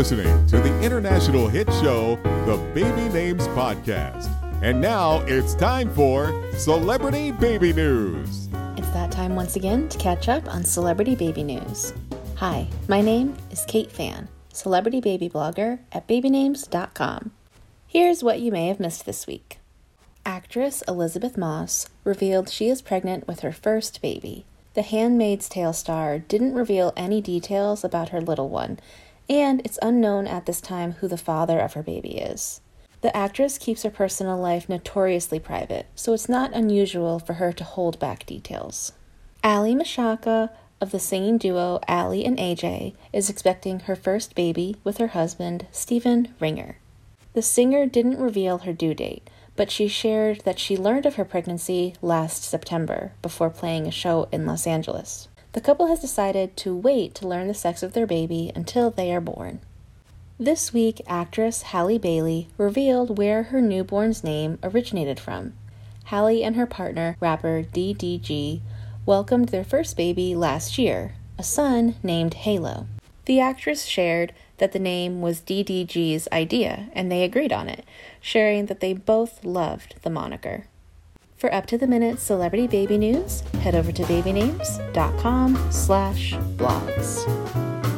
listening to the international hit show, The Baby Names Podcast. And now it's time for Celebrity Baby News. It's that time once again to catch up on celebrity baby news. Hi, my name is Kate Fann, celebrity baby blogger at babynames.com. Here's what you may have missed this week. Actress Elisabeth Moss revealed she is pregnant with her first baby. The Handmaid's Tale star didn't reveal any details about her little one, and it's unknown at this time who the father of her baby is. The actress keeps her personal life notoriously private, so it's not unusual for her to hold back details. Aly Michalka of the singing duo Aly and AJ is expecting her first baby with her husband, Steven Ringer. The singer didn't reveal her due date, but she shared that she learned of her pregnancy last September before playing a show in Los Angeles. The couple has decided to wait to learn the sex of their baby until they are born. This week, actress Halle Bailey revealed where her newborn's name originated from. Halle and her partner, rapper DDG, welcomed their first baby last year, a son named Halo. The actress shared that the name was DDG's idea, and they agreed on it, sharing that they both loved the moniker. For up-to-the-minute celebrity baby news, head over to babynames.com slash blogs.